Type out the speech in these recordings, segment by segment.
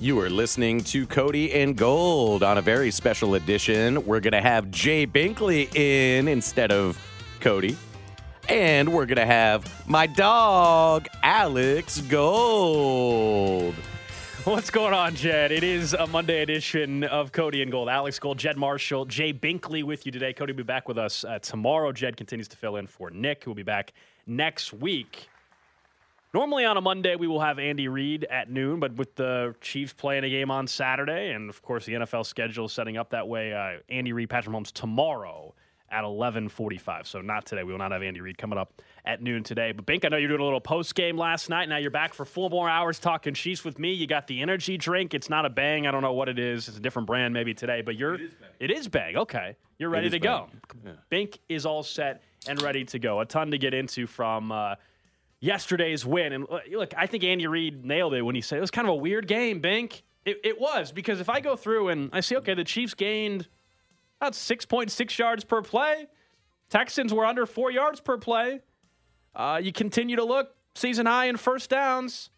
You are listening to Cody and Gold on a very special edition. We're going to have Jay Binkley in instead of Cody. And we're going to have my dog, Alex Gold. What's going on, Jed? It is a Monday edition of Cody and Gold. Alex Gold, Jed Marshall, Jay Binkley with you today. Cody will be back with us uh, tomorrow. Jed continues to fill in for Nick, who will be back next week. Normally on a Monday, we will have Andy Reid at noon, but with the Chiefs playing a game on Saturday, and of course the NFL schedule setting up that way, uh, Andy Reid, Patrick Mahomes tomorrow at 11:45. So not today. We will not have Andy Reid coming up at noon today. But Bink, I know you're doing a little post game last night. Now you're back for four more hours talking Chiefs with me. You got the energy drink. It's not a bang. I don't know what it is. It's a different brand maybe today. But you're it is bang. It is bang. Okay, you're ready to bang. go. Yeah. Bink is all set and ready to go. A ton to get into from. Uh, yesterday's win. And look, I think Andy Reid nailed it when he said it was kind of a weird game, Bink. It, it was because if I go through and I see, okay, the Chiefs gained about 6.6 yards per play, Texans were under four yards per play. Uh, you continue to look season high in first downs.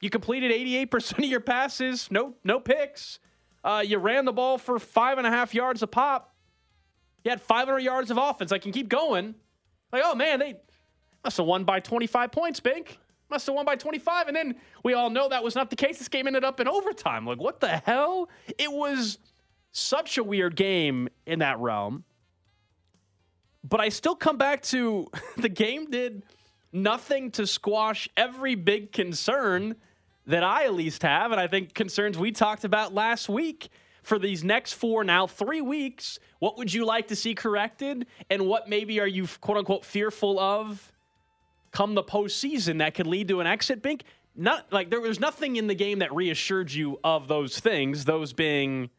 You completed 88% of your passes, no no picks. Uh, you ran the ball for five and a half yards a pop. You had 500 yards of offense. I can keep going. Like, oh man, they must have won by 25 points, Bink. Must have won by 25. And then we all know that was not the case. This game ended up in overtime. Like, what the hell? It was such a weird game in that realm. But I still come back to the game did nothing to squash every big concern that I at least have. And I think concerns we talked about last week for these next four, now three weeks. What would you like to see corrected? And what maybe are you, quote unquote, fearful of come the postseason that could lead to an exit bink. Not like there was nothing in the game that reassured you of those things, those being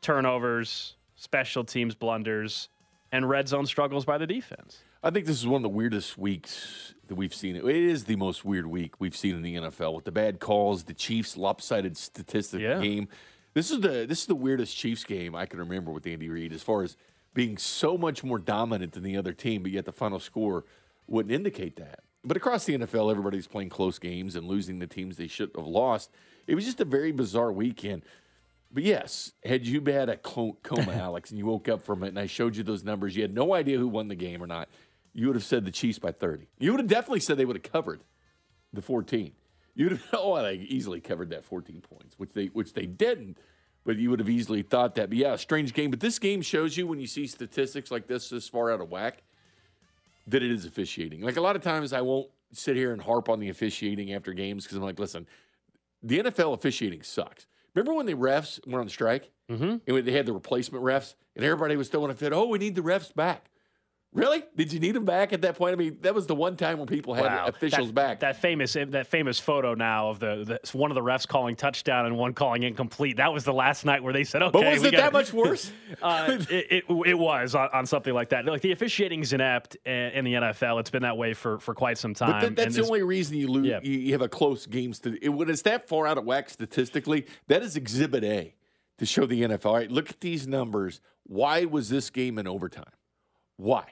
turnovers, special teams blunders, and red zone struggles by the defense. I think this is one of the weirdest weeks that we've seen. It is the most weird week we've seen in the NFL with the bad calls, the Chiefs lopsided statistic yeah. game. This is the this is the weirdest Chiefs game I can remember with Andy Reid as far as being so much more dominant than the other team, but yet the final score wouldn't indicate that. But across the NFL, everybody's playing close games and losing the teams they should have lost. It was just a very bizarre weekend. But yes, had you had a coma, Alex, and you woke up from it, and I showed you those numbers, you had no idea who won the game or not. You would have said the Chiefs by 30. You would have definitely said they would have covered the 14. You would have oh, they easily covered that 14 points, which they which they didn't. But you would have easily thought that. But yeah, strange game. But this game shows you when you see statistics like this this far out of whack that it is officiating. Like a lot of times, I won't sit here and harp on the officiating after games because I'm like, listen, the NFL officiating sucks. Remember when the refs went on strike mm-hmm. and they had the replacement refs and everybody was throwing a fit? Oh, we need the refs back. Really? Did you need him back at that point? I mean, that was the one time when people had wow. officials that, back. That famous that famous photo now of the, the, one of the refs calling touchdown and one calling incomplete. That was the last night where they said, "Okay." But was it gotta, that much worse? uh, it, it, it was on, on, something like that. Like the officiating is inept in the NFL. It's been that way for, for quite some time. But that, that's the only reason you lose. Yeah. You have a close game. St- when it's that far out of whack statistically, that is Exhibit A to show the NFL. All right, look at these numbers. Why was this game in overtime? Why?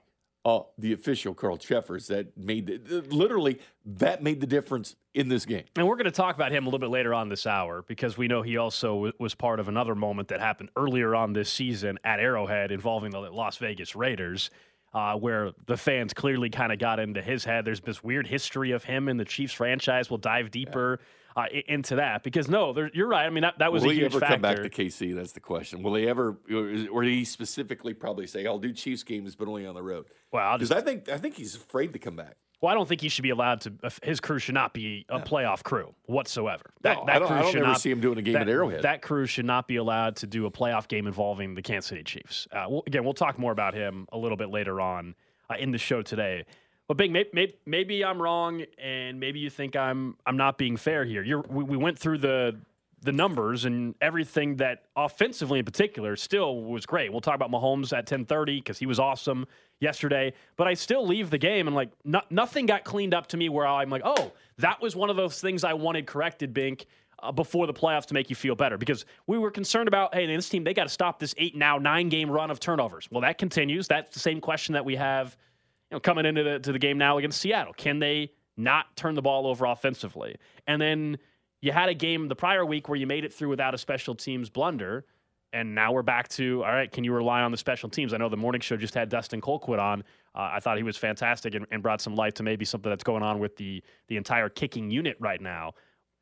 Uh, the official Carl Cheffers that made the, literally that made the difference in this game. And we're going to talk about him a little bit later on this hour because we know he also was part of another moment that happened earlier on this season at Arrowhead involving the Las Vegas Raiders. Uh, where the fans clearly kind of got into his head. There's this weird history of him in the Chiefs franchise. We'll dive deeper. Yeah uh, into that because no, you're right. I mean that, that was Will a huge he ever factor. come back to KC? That's the question. Will he ever, or he specifically probably say, "I'll do Chiefs games, but only on the road"? Well, because I think I think he's afraid to come back. Well, I don't think he should be allowed to. His crew should not be a playoff crew whatsoever. That, no, that I don't, crew I don't should ever not, see him doing a game that, at Arrowhead. That crew should not be allowed to do a playoff game involving the Kansas City Chiefs. Uh, we'll, again, we'll talk more about him a little bit later on uh, in the show today. Big, maybe, maybe, maybe, I'm wrong, and maybe you think I'm I'm not being fair here. You're, we, we went through the the numbers and everything that offensively in particular still was great. We'll talk about Mahomes at 10:30 because he was awesome yesterday. But I still leave the game and like no, nothing got cleaned up to me where I'm like, oh, that was one of those things I wanted corrected, Bink. Uh, before the playoffs to make you feel better because we were concerned about hey this team they got to stop this eight now nine game run of turnovers well that continues that's the same question that we have you know, coming into the, to the game now against Seattle. Can they not turn the ball over offensively? And then you had a game the prior week where you made it through without a special teams blunder. And now we're back to all right. Can you rely on the special teams? I know the morning show just had Dustin Colquitt on. Uh, I thought he was fantastic and, and, brought some light to maybe something that's going on with the the entire kicking unit right now.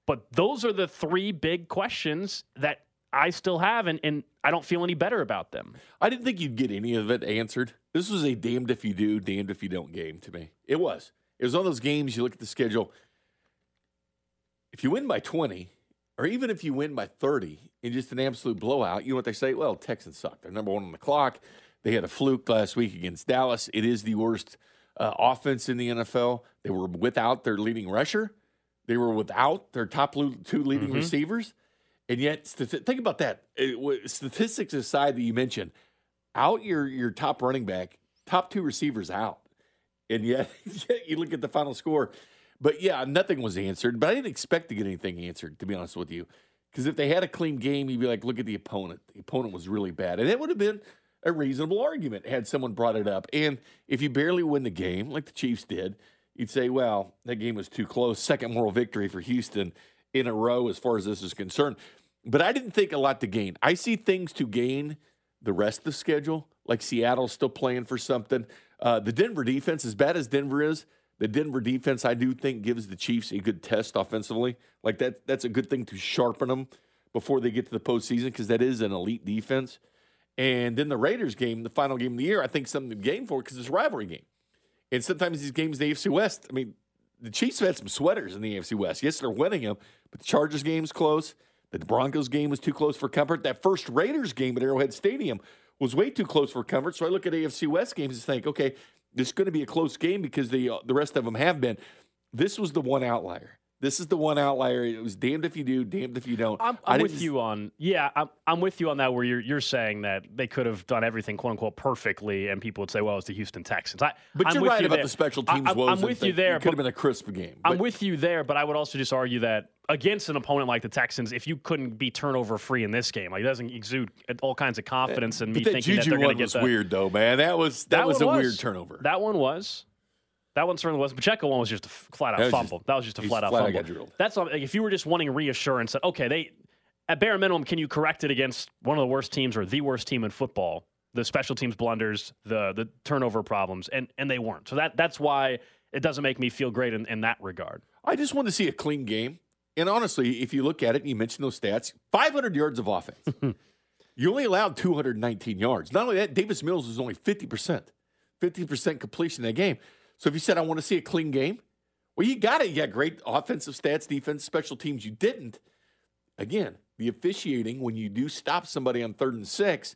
But those are the three big questions that I still have, and, and I don't feel any better about them. I didn't think you'd get any of it answered. This was a damned if you do, damned if you don't game to me. It was. It was one of those games you look at the schedule. If you win by 20, or even if you win by 30 in just an absolute blowout, you know what they say? Well, Texans suck. They're number one on the clock. They had a fluke last week against Dallas. It is the worst uh, offense in the NFL. They were without their leading rusher. They were without their top two leading mm-hmm. receivers. And yet, think about that. Uh, it, statistics aside that you mentioned, out your your top running back, top two receivers out, and yet, yet you look at the final score. But yeah, nothing was answered. But I didn't expect to get anything answered, to be honest with you, because if they had a clean game, you'd be like, look at the opponent. The opponent was really bad, and it would have been a reasonable argument had someone brought it up. And if you barely win the game, like the Chiefs did, you'd say, well, that game was too close. Second moral victory for Houston in a row as far as this is concerned. But I didn't think a lot to gain. I see things to gain the rest of the schedule, like Seattle's still playing for something. Uh, the Denver defense, as bad as Denver is, the Denver defense, I do think, gives the Chiefs a good test offensively. Like that, that's a good thing to sharpen them before they get to the postseason because that is an elite defense. And then the Raiders game, the final game of the year, I think something to gain for because it's a rivalry game. And sometimes these games in the AFC West, I mean, the Chiefs have had some sweaters in the AFC West. Yes, they're winning them, but the Chargers game's close. The Broncos game was too close for comfort. That first Raiders game at Arrowhead Stadium was way too close for comfort. So I look at AFC West games and think, okay, this is going to be a close game because the uh, the rest of them have been. This was the one outlier. This is the one outlier. It was damned if you do, damned if you don't. I'm, I'm with you on yeah. I'm, I'm with you on that. Where you're you're saying that they could have done everything quote unquote perfectly, and people would say, well, it's the Houston Texans. I, but I'm you're right you about there. the special teams. I, am with you there. It could have been a crisp game. But. I'm with you there, but I would also just argue that against an opponent like the Texans, if you couldn't be turnover free in this game, like it doesn't exude all kinds of confidence in me thinking Juju that they're going to get was weird though, man. That was that, that was a was. weird turnover. That one was. That one certainly was. Pacheco one was just a flat out that fumble. Just, that was just a flat out flat fumble. That's like, if you were just wanting reassurance that okay, they at bare minimum, can you correct it against one of the worst teams or the worst team in football? The special teams blunders, the the turnover problems, and and they weren't. So that that's why it doesn't make me feel great in, in that regard. I just want to see a clean game. And honestly, if you look at it and you mention those stats, 500 yards of offense. you only allowed 219 yards. Not only that, Davis Mills was only 50%, 50% completion in that game. So if you said, I want to see a clean game, well, you got it. You got great offensive stats, defense, special teams. You didn't. Again, the officiating, when you do stop somebody on third and six,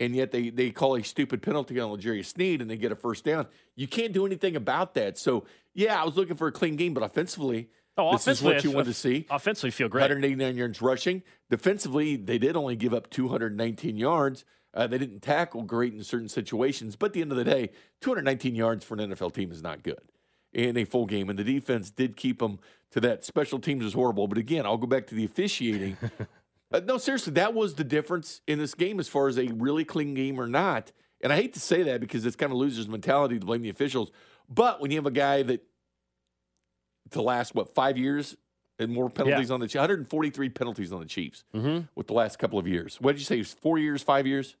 and yet they, they call a stupid penalty on L'Jarius Sneed and they get a first down, you can't do anything about that. So, yeah, I was looking for a clean game, but offensively, oh, this is what you want to see. Offensively, feel great. 189 yards rushing. Defensively, they did only give up 219 yards. Uh, they didn't tackle great in certain situations, but at the end of the day, 219 yards for an NFL team is not good in a full game. And the defense did keep them to that. Special teams is horrible. But again, I'll go back to the officiating. uh, no, seriously, that was the difference in this game as far as a really clean game or not. And I hate to say that because it's kind of loser's mentality to blame the officials. But when you have a guy that to last what five years and more penalties yeah. on the 143 penalties on the Chiefs mm-hmm. with the last couple of years. What did you say? Four years, five years?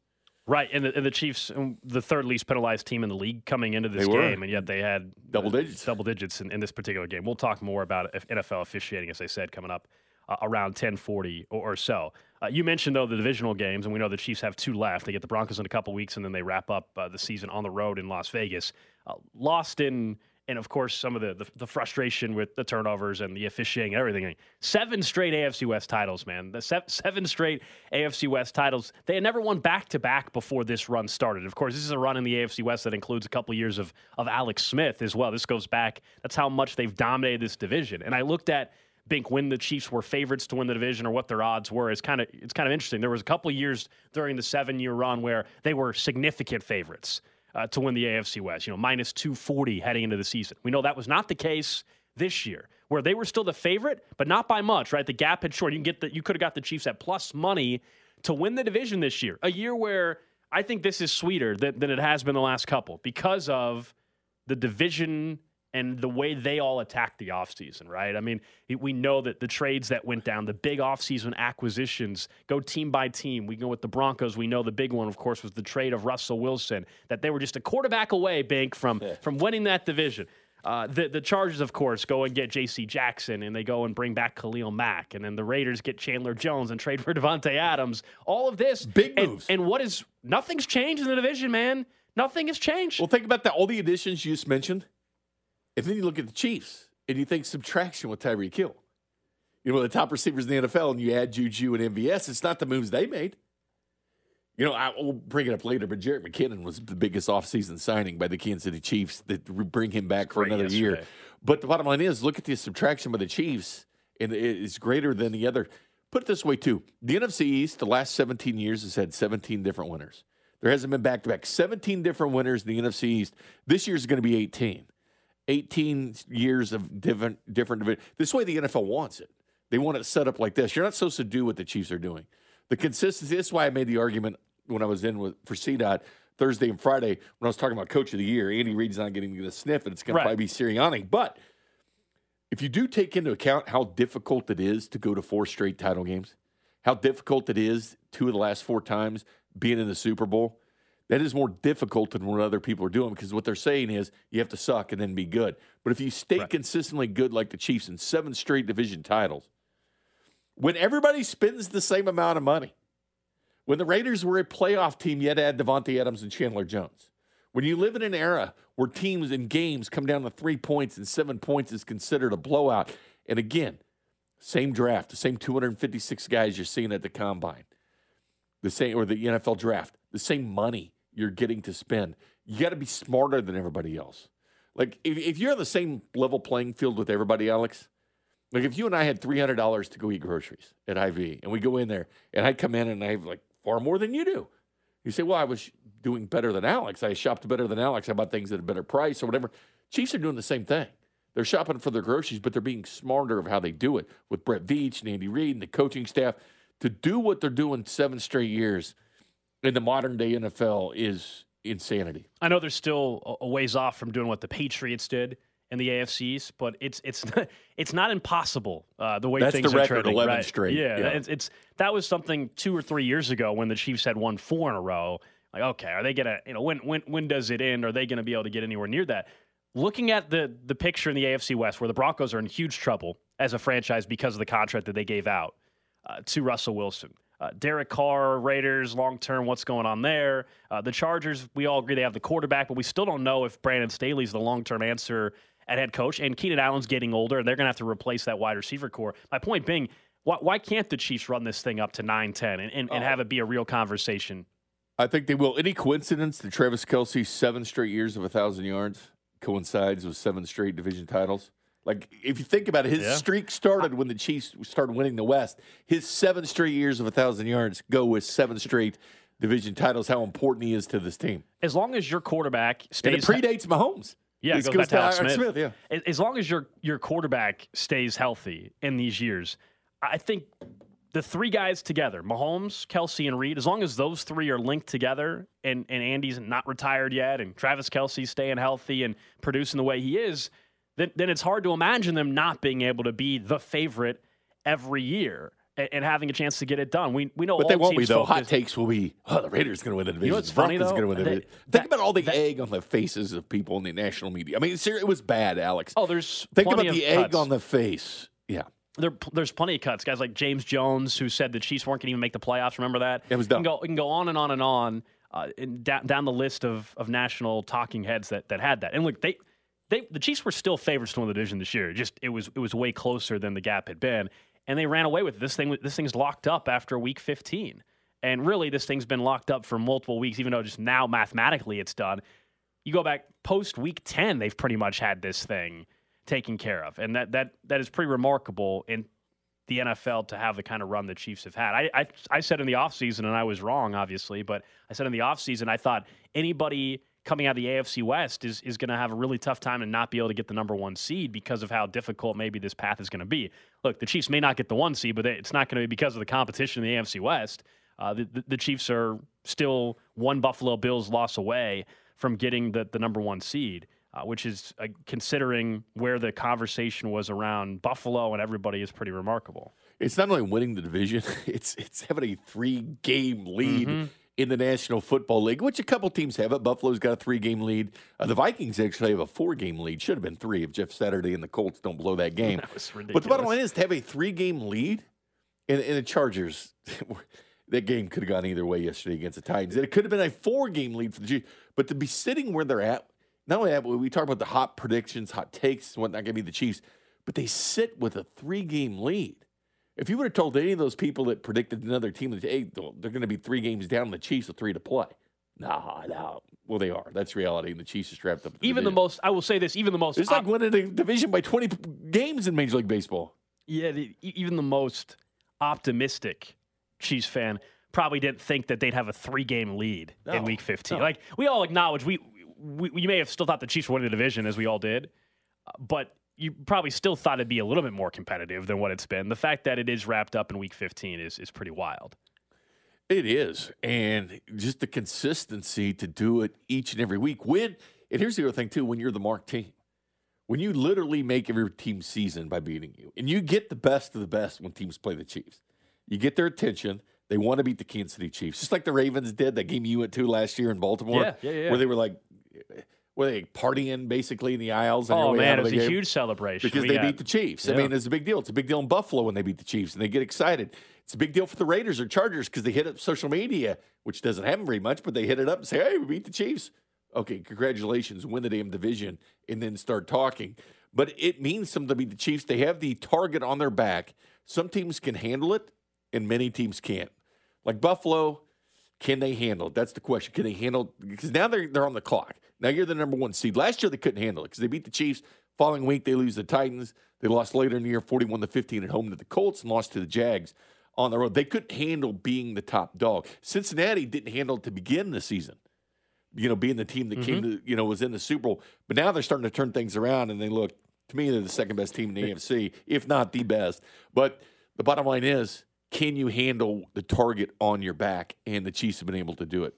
Right, and the, and the Chiefs, um, the third least penalized team in the league coming into this game, and yet they had double digits, double digits in, in, this particular game. We'll talk more about NFL officiating, as I said, coming up uh, around 10:40 or, or so. Uh, you mentioned though the divisional games, and we know the Chiefs have two left. They get the Broncos in a couple weeks, and then they wrap up uh, the season on the road in Las Vegas. Uh, lost in and of course some of the, the, the frustration with the turnovers and the officiating and everything. Seven straight AFC West titles, man. The se- seven straight AFC West titles. They had never won back to back before this run started. Of course, this is a run in the AFC West that includes a couple years of of Alex Smith as well. This goes back. That's how much they've dominated this division. And I looked at. Bink when the Chiefs were favorites to win the division or what their odds were. It's kind of it's kind of interesting. There was a couple years during the seven year run where they were significant favorites uh, to win the AFC West, you know, minus 240 heading into the season. We know that was not the case this year, where they were still the favorite, but not by much, right? The gap had short. You can get the, you could have got the Chiefs at plus money to win the division this year, a year where I think this is sweeter than, than it has been the last couple because of the division and the way they all attacked the offseason, right? I mean, we know that the trades that went down, the big offseason acquisitions, go team by team. We go with the Broncos. We know the big one, of course, was the trade of Russell Wilson, that they were just a quarterback away, Bink, from, yeah. from winning that division. Uh, the the Chargers, of course, go and get J.C. Jackson, and they go and bring back Khalil Mack, and then the Raiders get Chandler Jones and trade for Davante Adams. All of this, big moves. And, and what is nothing's changed in the division, man. Nothing has changed. Well, think about that. All the additions you just mentioned. And then you look at the Chiefs and you think subtraction with Tyreek Hill. You know, the top receivers in the NFL, and you add Juju and MVS. It's not the moves they made. You know, I will bring it up later, but Jerick McKinnon was the biggest offseason signing by the Kansas City Chiefs that bring him back for another yesterday. year. But the bottom line is look at the subtraction by the Chiefs, and it's greater than the other. Put it this way, too the NFC East, the last 17 years, has had 17 different winners. There hasn't been back to back 17 different winners in the NFC East. This year is going to be 18. 18 years of different different division. This way the NFL wants it. They want it set up like this. You're not supposed to do what the Chiefs are doing. The consistency. That's why I made the argument when I was in with for CDOT Thursday and Friday when I was talking about Coach of the Year. Andy Reid's not getting the sniff, and it's going right. to probably be Sirianni. But if you do take into account how difficult it is to go to four straight title games, how difficult it is two of the last four times being in the Super Bowl, that is more difficult than what other people are doing because what they're saying is you have to suck and then be good. But if you stay right. consistently good like the Chiefs in seven straight division titles, when everybody spends the same amount of money, when the Raiders were a playoff team, yet had to add Davante Adams and Chandler Jones. When you live in an era where teams and games come down to three points and seven points is considered a blowout, and again, same draft, the same 256 guys you're seeing at the combine, the same or the NFL draft, the same money you're getting to spend. You got to be smarter than everybody else. Like if, if you're on the same level playing field with everybody, Alex, like if you and I had three hundred dollars to go eat groceries at Hy-Vee, and we go in there, and I come in and I have like far more than you do. You say, "Well, I was doing better than Alex. I shopped better than Alex. I bought things at a better price or whatever." Chiefs are doing the same thing. They're shopping for their groceries, but they're being smarter of how they do it with Brett Veach and Andy Reid and the coaching staff to do what they're doing seven straight years in the modern day NFL is insanity. I know they're still a ways off from doing what the Patriots did in the AFCs, but it's it's it's not impossible uh, the way That's things the are record, trending. Eleven right? straight. Yeah, yeah. It's, it's, that was something two or three years ago when the Chiefs had won four in a row. Like, okay, are they gonna you know when when when does it end? Are they gonna be able to get anywhere near that? Looking at the the picture in the AFC West, where the Broncos are in huge trouble as a franchise because of the contract that they gave out uh, to Russell Wilson. Uh, Derek Carr, Raiders, long term, what's going on there? Uh, the Chargers, we all agree they have the quarterback, but we still don't know if Brandon Staley's the long term answer at head coach. And Keenan Allen's getting older, and they're going to have to replace that wide receiver core. My point being, why, why can't the Chiefs run this thing up to 9 10 and, and, and have it be a real conversation? I think they will. Any coincidence that Travis Kelce's seven straight years of 1,000 yards, coincides with seven straight division titles? Like, if you think about it, his yeah. streak started when the Chiefs started winning the West. His seven straight years of a thousand yards go with seven straight division titles. How important he is to this team. As long as your quarterback stays, and it predates Mahomes. Yeah, it goes, goes back to Smith. Smith. Yeah. As long as your your quarterback stays healthy in these years, I think the three guys together, Mahomes, Kelce, and Reid, as long as those three are linked together and, and Andy's not retired yet and Travis Kelce's staying healthy and producing the way he is, then, then it's hard to imagine them not being able to be the favorite every year and, and having a chance to get it done. We we know, but they won't be though. Focus. Hot takes will be. Oh, the Raiders going to win the division. You know what's funny though? Win the division. That, Think about all the that, egg on the faces of people in the national media. I mean, it was bad, Alex. Oh, there's think about the egg on the face. Yeah. There, there's plenty of cuts. Guys like James Jones, who said the Chiefs weren't going to even make the playoffs. Remember that? It was done. You can go, you can go on and on and on uh, down, down the list of, of national talking heads that, that had that. And look, they they the Chiefs were still favorites to win the division this year. Just it was it was way closer than the gap had been, and they ran away with it. This thing this thing's locked up after week 15, and really this thing's been locked up for multiple weeks. Even though just now mathematically it's done. You go back post week 10, they've pretty much had this thing taken care of, and that that that is pretty remarkable in the NFL to have the kind of run the Chiefs have had. I I, I said in the offseason, and I was wrong, obviously, but I said in the offseason, I thought anybody coming out of the AFC West is is going to have a really tough time and not be able to get the number one seed because of how difficult maybe this path is going to be. Look, the Chiefs may not get the one seed, but it's not going to be because of the competition in the AFC West. Uh, the, the, the Chiefs are still one Buffalo Bills loss away from getting the, the number one seed. uh, which is uh, considering where the conversation was around Buffalo and everybody is pretty remarkable. It's not only winning the division; it's it's having a three game lead. Mm-hmm. In the National Football League, which a couple teams have it. Buffalo's got a three game lead. Uh, the Vikings actually have a four game lead. Should have been three if Jeff Saturday and the Colts don't blow that game. that was ridiculous. But the bottom line is to have a three game lead, and, and the Chargers, that game could have gone either way yesterday against the Titans. It could have been a four game lead for the Chiefs. But to be sitting where they're at, not only that, we talk about the hot predictions, hot takes, what not going to be the Chiefs, but they sit with a three game lead. If you would have told any of those people that predicted another team that hey, they're going to be three games down, the Chiefs with three to play. Nah, no. Well, they are. That's reality, and the Chiefs are strapped up. even the, the most, I will say this, even the most. It's op- like winning a division by 20 games in Major League Baseball. Yeah, the, even the most optimistic Chiefs fan probably didn't think that they'd have a three game lead no, in Week 15. No. Like we all acknowledge, we, we you may have still thought the Chiefs were winning the division as we all did, uh, but you probably still thought it'd be a little bit more competitive than what it's been. The fact that it is wrapped up in Week 15 is is pretty wild. It is, and just the consistency to do it each and every week. When and here's the other thing too: when you're the mark team, when you literally make every team season by beating you, and you get the best of the best when teams play the Chiefs, you get their attention. They want to beat the Kansas City Chiefs, just like the Ravens did that game you went to last year in Baltimore, yeah, yeah, yeah. where they were like, were they partying basically in the aisles? Oh man, it was a game? huge celebration because we they beat the Chiefs. Yeah. I mean, it's a big deal. It's a big deal in Buffalo when they beat the Chiefs and they get excited. It's a big deal for the Raiders or Chargers because they hit up social media, which doesn't happen very much, but they hit it up and say, "Hey, we beat the Chiefs." Okay, congratulations, win the damn division, and then start talking. But it means something to beat the Chiefs. They have the target on their back. Some teams can handle it, and many teams can't. Like Buffalo, can they handle it? That's the question. Can they handle because now they're they're on the clock. Now you're the number one seed. Last year they couldn't handle it because they beat the Chiefs. Following week they lose the Titans. They lost later in the year, 41 to 15 at home to the Colts, and lost to the Jags on the road. They couldn't handle being the top dog. Cincinnati didn't handle it to begin the season. You know, being the team that mm-hmm. came to you know was in the Super Bowl, but now they're starting to turn things around, and they look to me they're the second best team in the AFC, if not the best. But the bottom line is can you handle the target on your back? And the Chiefs have been able to do it.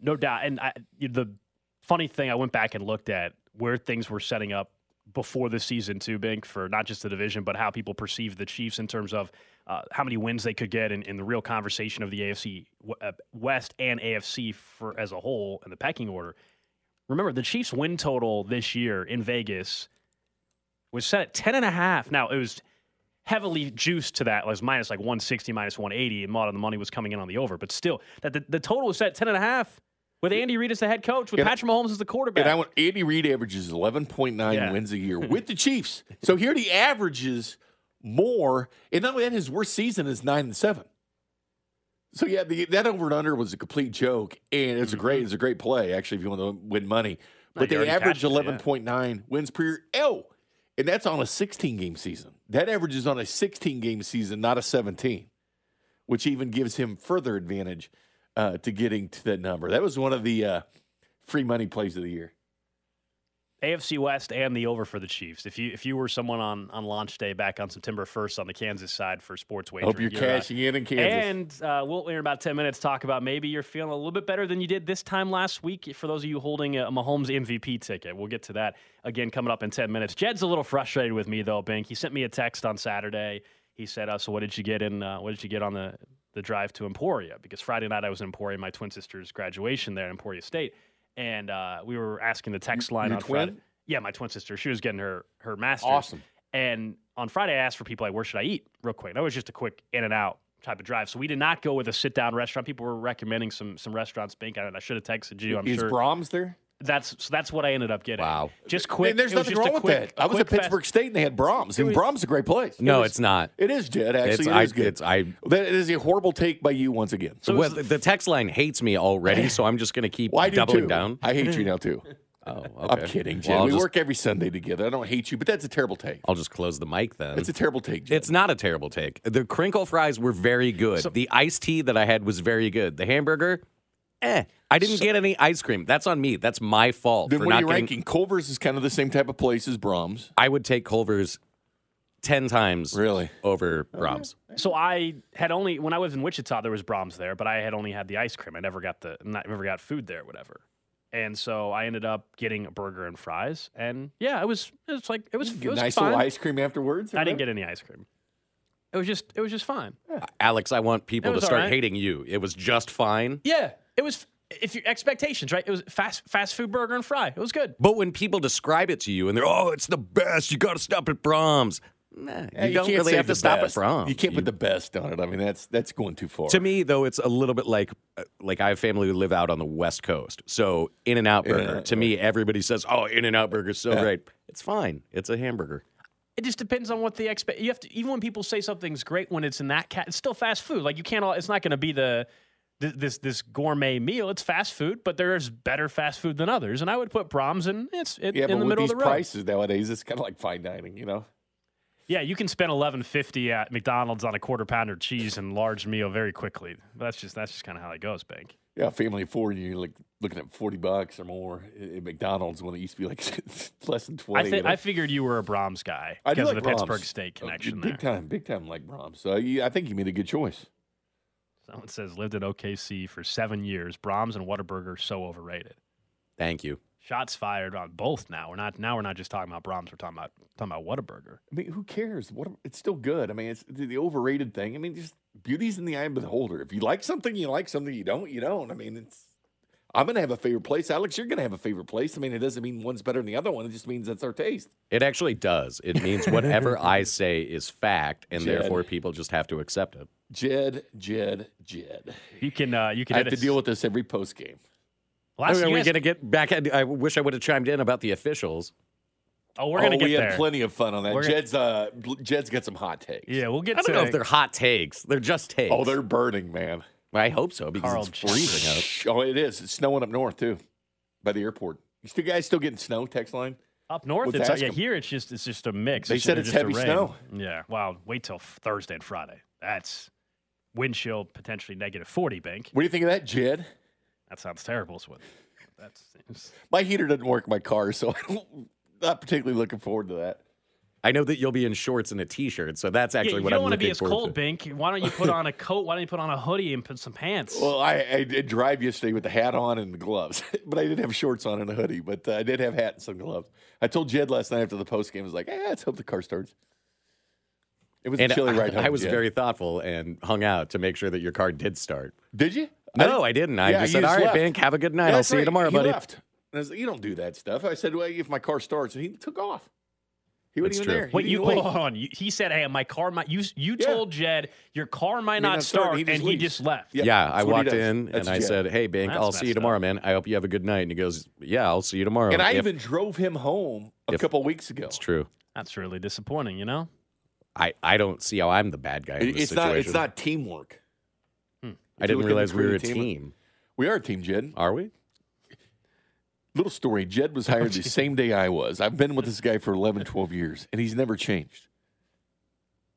No doubt. And I, the funny thing, I went back and looked at where things were setting up before the season too, Bink, for not just the division, but how people perceive the Chiefs in terms of uh, how many wins they could get in, in, the real conversation of the AFC uh, West and AFC for as a whole in the pecking order. Remember, the Chiefs' win total this year in Vegas was set at 10 and a half. Now, it was – heavily juiced to that. It was minus like 160, minus 180, and a lot of the money was coming in on the over. But still, that the, the total was set 10 and a half with Andy Reid as the head coach, with Patrick Mahomes as the quarterback. And I want Andy Reid averages 11.9 yeah. wins a year with the Chiefs. So here he averages more, and not only that, his worst season is nine and seven. So yeah, the, that over and under was a complete joke, and it's a great, mm-hmm. it's a great play actually if you want to win money. But they average 11.9 wins per year. Oh, and that's on a 16 game season. That averages on a 16 game season, not a 17, which even gives him further advantage uh, to getting to that number. That was one of the uh, free money plays of the year. AFC West and the over for the Chiefs. If you if you were someone on, on launch day back on September 1st on the Kansas side for sports wagering, hope you're, you're cashing uh, in in Kansas. And uh, we'll in about 10 minutes talk about maybe you're feeling a little bit better than you did this time last week. For those of you holding a Mahomes MVP ticket, we'll get to that again coming up in 10 minutes. Jed's a little frustrated with me though, Bink. He sent me a text on Saturday. He said, uh, "So what did you get in? Uh, what did you get on the the drive to Emporia? Because Friday night I was in Emporia, my twin sister's graduation there in Emporia State." And uh, we were asking the text line Your on twin? Friday. Yeah, my twin sister. She was getting her her master's. Awesome. And on Friday, I asked for people like, where should I eat, real quick. That was just a quick in and out type of drive. So we did not go with a sit down restaurant. People were recommending some some restaurants. Bink, I, I should have texted you. I'm Is sure. Braum's there? That's so that's what I ended up getting. Wow. Just quick. And there's nothing wrong with quick, that. I was at Pittsburgh fast, State and they had Braum's. And Braum's is a great place. No, it is, it's not. It is, Jed. Actually, it's, it I, is good. It's, I, that is a horrible take by you once again. So well, the text line hates me already, so I'm just going to keep well, doubling too. down. I hate you now too. Oh, okay. I'm kidding, Jed. Well, we just, work every Sunday together. I don't hate you, but that's a terrible take. I'll just close the mic then. It's a terrible take. Jed. It's not a terrible take. The crinkle fries were very good. So, the iced tea that I had was very good. The hamburger, eh. I didn't so, get any ice cream. That's on me. That's my fault. Then for what not are you getting, ranking? Culver's is kind of the same type of place as Braum's. I would take Culver's ten times really over Braum's. So I had only when I was in Wichita there was Braum's there, but I had only had the ice cream. I never got the not, never got food there, whatever. And so I ended up getting a burger and fries, and yeah, it was it was like it was, it was nice fine. little ice cream afterwards. I didn't get any ice cream. It was just it was just fine. Alex, I want people to start all right. hating you. It was just fine. Yeah, it was. If your expectations, right? It was fast fast food burger and fry. It was good. But when people describe it to you and they're, oh, it's the best, you got to stop at Braum's. Nah, Yeah, you, don't really have to stop best. at Braum's. You can't put the best on it. I mean, that's that's going too far. To me, though, it's a little bit like uh, like I have family who live out on the West Coast. So In and Out Burger, In-N-Out, to me, everybody says, "Oh, In and Out Burger is so great." It's fine. It's a hamburger. It just depends on what the expect. You have to even when people say something's great when it's in that cat, it's still fast food. Like you can't. all It's not going to be the th- this this gourmet meal. It's fast food, but there's better fast food than others. And I would put Braum's in. It's it, yeah, in the middle of the road. prices nowadays, it's kind of like fine dining. You know, Yeah, you can spend eleven fifty at McDonald's on a quarter pounder cheese and large meal very quickly. That's just that's just kind of how it goes, Bink. yeah, family of four, you're like looking at forty bucks or more at McDonald's when it used to be like less than I twenty. think you know? I figured you were a Braum's guy I because like of the Pittsburgh Braum's. steak Uh, connection big there. time, big time like Brahms. So yeah, I think you made a good choice. Someone says lived at OKC for seven years. Braum's and Whataburger so overrated. Thank you. Shots fired on both. Now we're not. Now we're not just talking about Braum's. We're talking about talking about Whataburger. I mean, who cares? What it's still good. I mean, it's the, the overrated thing. I mean, just beauty's in the eye of the beholder. If you like something, you like something. You don't, you don't. I mean, it's. I'm gonna have a favorite place, Alex. You're gonna have a favorite place. I mean, it doesn't mean one's better than the other one. It just means that's our taste. It actually does. It means whatever I say is fact, and Jed. therefore people just have to accept it. Jed, Jed, Jed. You can. Uh, you can. I have hit to us- deal with this every post game. Last, are we guys- going to get back? At, I wish I would have chimed in about the officials. oh, we're gonna oh, get we there. had plenty of fun on that. We're gonna- Jed's uh, Jed's got some hot takes. yeah, we'll get I don't know if they're hot takes. They're just takes. Oh, they're burning, man. I hope so because Carl it's freezing out. Oh, it is. It's snowing up north too, by the airport. You still guys still getting snow? Text line. up north. Let's It's ask yeah. 'em. Here it's just it's just a mix. They said it's heavy snow. Yeah. Wow. Wait till Thursday and Friday. That's wind chill potentially negative forty. Bink. What do you think of that, Jed? That sounds terrible. Is what. That's. it's- My heater doesn't work in my car, so I'm not particularly looking forward to that. I know that you'll be in shorts and a t-shirt, so that's actually Yeah, actually you what don't I'm want to be looking as cold, to. Bink. Why don't you put on a coat? Why don't you put on a hoodie and put some pants? Well, I, I did drive yesterday with the hat on and the gloves, but I didn't have shorts on and a hoodie. But uh, I did have hat and some gloves. I told Jed last night after the post game, I was like, eh, let's hope the car starts. It was And a chilly I, ride home. I was Jed. very thoughtful and hung out to make sure that your car did start. Did you? No, I didn't. I Yeah, just you said, "All right, left. Bink, have a good night. Yeah, I'll that's see you tomorrow, He buddy." Left. I was like, you don't do that stuff. I said, well, if my car starts, and he took off. He wasn't That's even true. there. He Wait, didn't you even hold on. You, he said, "Hey, my car might." You you Yeah. told Jed your car might May not not start, start, he just and he just left. Yeah, Yeah, I that's what walked in That's and I Jed. said, "Hey, Bink, That's I'll see you tomorrow, up. man. I hope you have a good night." And he goes, "Yeah, I'll see you tomorrow." And I If- even drove him home a If- couple weeks ago. it's true. That's really disappointing. You know. I, I don't see how I'm the bad guy in It- this it's not. situation. It's not teamwork. Hmm. I didn't look at the realize we were a team- team. We are a team, Jed. Are we? Little story. Jed was hired the same day I was. I've been with this guy for 11, 12 years, and he's never changed.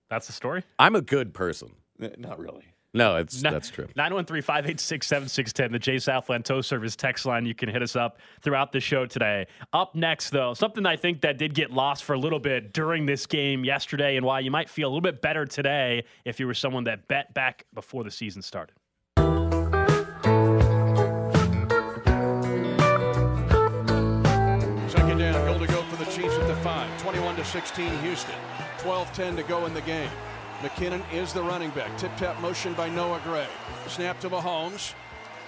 That's the story. I'm a good person. N- Not really. No, it's that's true. 913 586 7610, the J Southland Tow Service text line. You can hit us up throughout the show today. Up next, though, something I think that did get lost for a little bit during this game yesterday, and why you might feel a little bit better today if you were someone that bet back before the season started. 16, Houston. 12-10 to go in the game. McKinnon is the running back. Tip tap motion by Noah Gray. Snap to Mahomes.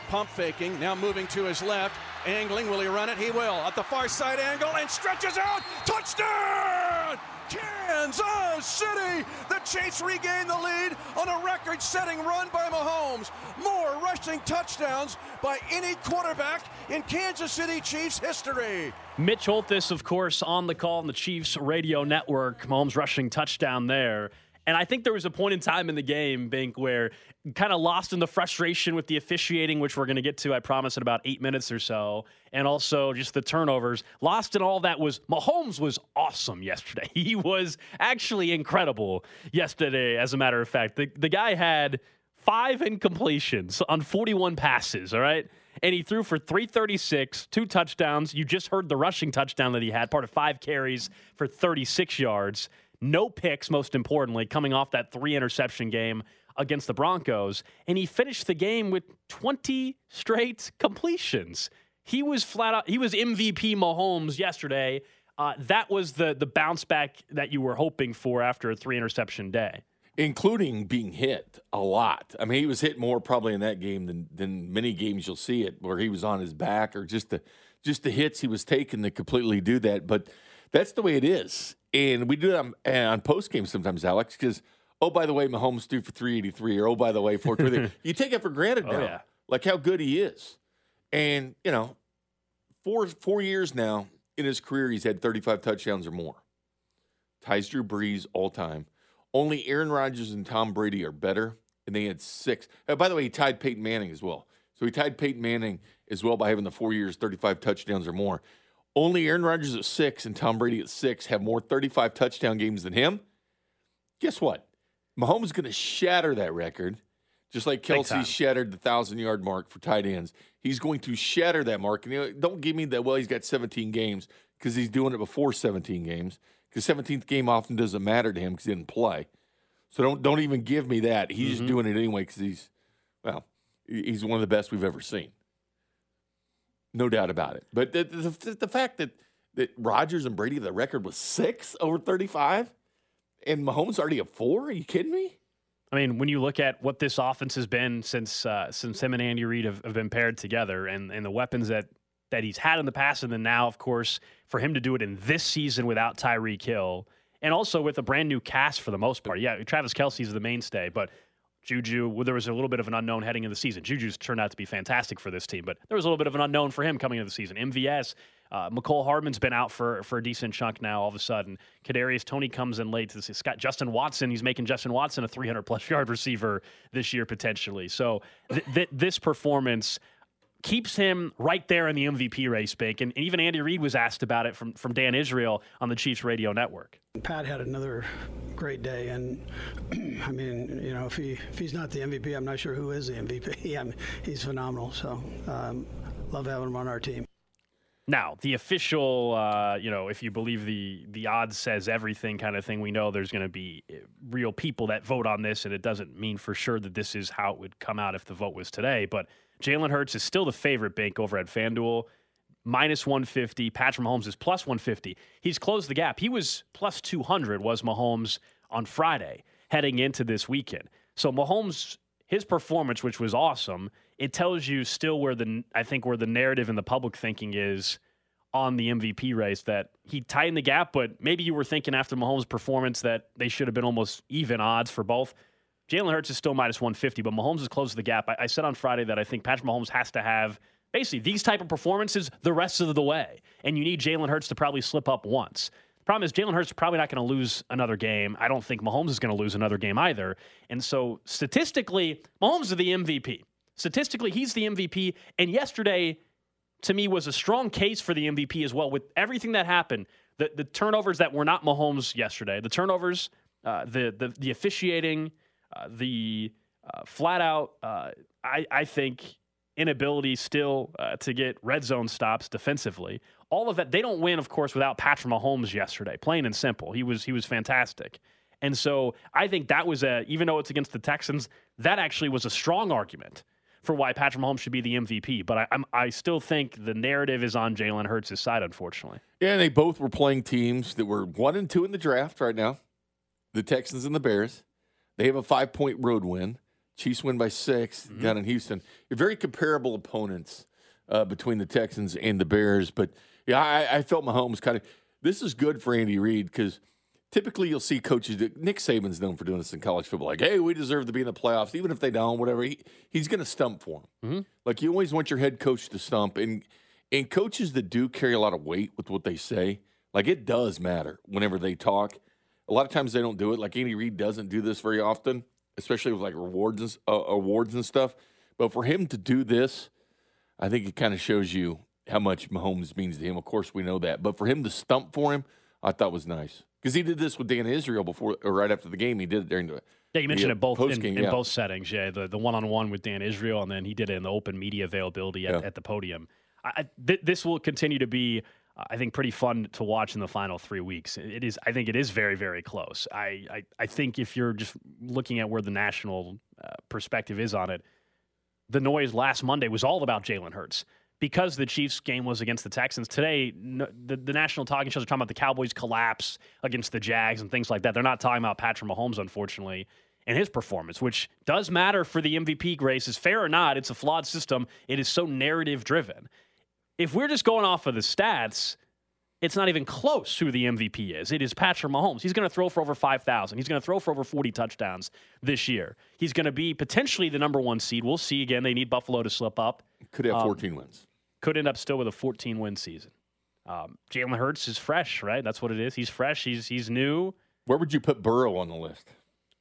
Pump faking. Now moving to his left. Angling. Will he run it? He will. At the far side angle and stretches out. Touchdown! Kansas City! The Chiefs regain the lead on a record setting run by Mahomes. More rushing touchdowns by any quarterback in Kansas City Chiefs history. Mitch Holthus, of course, on the call on the Chiefs radio network. Mahomes rushing touchdown there. And I think there was a point in time in the game, Bink, where kind of lost in the frustration with the officiating, which we're going to get to, I promise, in about eight minutes or so, and also just the turnovers. Lost in all that was Mahomes was awesome yesterday. He was actually incredible yesterday, as a matter of fact. The, the guy had five incompletions on 41 passes, all right? And he threw for 336, two touchdowns. You just heard the rushing touchdown that he had, part of five carries for 36 yards. No picks, most importantly, coming off that three interception game against the Broncos. And he finished the game with 20 straight completions. he was flat out. He was MVP Mahomes yesterday. Uh, that was the the bounce back that you were hoping for after a three interception day, including being hit a lot. I mean, he was hit more probably in that game than than many games you'll see it where he was on his back or just the just the hits he was taking to completely do that. But that's the way it is, and we do that on, on post game sometimes, Alex, because oh by the way, Mahomes threw for three eighty three, or oh by the way, four twenty. you take it for granted oh, now, yeah. like how good he is, and you know four four years now in his career, he's had 35 touchdowns or more. Ties Drew Brees all time. Only Aaron Rodgers and Tom Brady are better, and they had six. Uh, by the way, he tied Peyton Manning as well. So he tied Peyton Manning as well by having the four years, 35 touchdowns or more. Only Aaron Rodgers at six and Tom Brady at six have more 35 touchdown games than him. Guess what? Mahomes is going to shatter that record just like Kelce shattered the thousand yard mark for tight ends. He's going to shatter that mark. And you know, don't give me that, well, he's got 17 games because he's doing it before 17 games. Because 17th game often doesn't matter to him because he didn't play. So don't don't even give me that. He's mm-hmm. just doing it anyway because he's, well, he's one of the best we've ever seen. No doubt about it. But the, the, the fact that, that Rodgers and Brady, the record was six over 35, and Mahomes already at four? Are you kidding me? I mean, when you look at what this offense has been since uh, since him and Andy Reid have, have, been paired together, and and the weapons that that he's had in the past, and then now, of course, for him to do it in this season without Tyreek Hill, and also with a brand new cast for the most part. Yeah, Travis Kelce's the mainstay, but Juju, there was a little bit of an unknown heading into the season. Juju's turned out to be fantastic for this team, but there was a little bit of an unknown for him coming into the season. MVS uh, Mecole Hardman's been out for, for a decent chunk now. All of a sudden, Kadarius Toney comes in late. To Scott Justin Watson. He's making Justin Watson a 300 plus yard receiver this year potentially. So th- th- this performance keeps him right there in the MVP race, Bink. And, even Andy Reid was asked about it from, from Dan Israel on the Chiefs radio network. Pat had another great day, and I mean, you know, if he if he's not the MVP, I'm not sure who is the MVP. I mean, he's phenomenal. So, um, love having him on our team. Now, the official, uh, you know, if you believe the the odds says everything kind of thing, we know there's going to be uh, real people that vote on this, and it doesn't mean for sure that this is how it would come out if the vote was today. But Jalen Hurts is still the favorite bank over at FanDuel, minus 150. Patrick Mahomes is plus 150. He's closed the gap. He was plus 200, was Mahomes on Friday heading into this weekend. So Mahomes, his performance, which was awesome, it tells you still where the I think where the narrative and the public thinking is on the MVP race that he tightened the gap, but maybe you were thinking after Mahomes' performance that they should have been almost even odds for both. Jalen Hurts is still minus 150, but Mahomes has closed the gap. I, I said on Friday that I think Patrick Mahomes has to have basically these type of performances the rest of the way, and you need Jalen Hurts to probably slip up once. Problem is Jalen Hurts is probably not going to lose another game. I don't think Mahomes is going to lose another game either. And so statistically, Mahomes is the MVP. Statistically, he's the MVP. And yesterday, to me, was a strong case for the MVP as well. With everything that happened, the, the turnovers that were not Mahomes yesterday, the turnovers, uh, the, the, the officiating, uh, the uh, flat out, uh, I, I think, inability still uh, to get red zone stops defensively. All of that, they don't win, of course, without Patrick Mahomes yesterday. Plain and simple, he was he was fantastic. And so I think that was a, even though it's against the Texans, that actually was a strong argument for why Patrick Mahomes should be the MVP. But I, I'm, I still think the narrative is on Jalen Hurts' side, unfortunately. Yeah, and they both were playing teams that were one and two in the draft right now. The Texans and the Bears. They have a five point road win. Chiefs win by 6 mm-hmm. down in Houston. Very comparable opponents uh, between the Texans and the Bears. But yeah, I, I felt Mahomes kind of. This is good for Andy Reid because typically you'll see coaches Nick Saban's known for doing this in college football. Like, hey, we deserve to be in the playoffs, even if they don't, whatever. He, he's going to stump for them. Mm-hmm. Like you always want your head coach to stump, and and coaches that do carry a lot of weight with what they say, like it does matter whenever they talk. A lot of times they don't do it. Like Andy Reid doesn't do this very often, especially with like rewards and, uh, awards and stuff. But for him to do this, I think it kind of shows you how much Mahomes means to him. Of course, we know that, but for him to stump for him, I thought was nice because he did this with Dan Israel before or right after the game. He did it during the yeah. You mentioned it both in, in yeah. both settings. Yeah, the the one on one with Dan Israel, and then he did it in the open media availability at, yeah. at the podium. I, th- this will continue to be. I think pretty fun to watch in the final three weeks. It is. I think it is very, very close. I, I, I think if you're just looking at where the national uh, perspective is on it, the noise last Monday was all about Jalen Hurts because the Chiefs game was against the Texans today, the, the national talking shows are talking about the Cowboys' collapse against the Jags and things like that. They're not talking about Patrick Mahomes, unfortunately, and his performance, which does matter for the MVP race. Is fair or not, it's a flawed system. It is so narrative driven. If we're just going off of the stats, it's not even close who the MVP is. It is Patrick Mahomes. He's going to throw for over 5,000. He's going to throw for over 40 touchdowns this year. He's going to be potentially the number one seed. We'll see again. They need Buffalo to slip up. Could have 14 um, wins. Could end up still with a 14 win season. Um, Jalen Hurts is fresh, right? That's what it is. He's fresh. He's he's new. Where would you put Burrow on the list?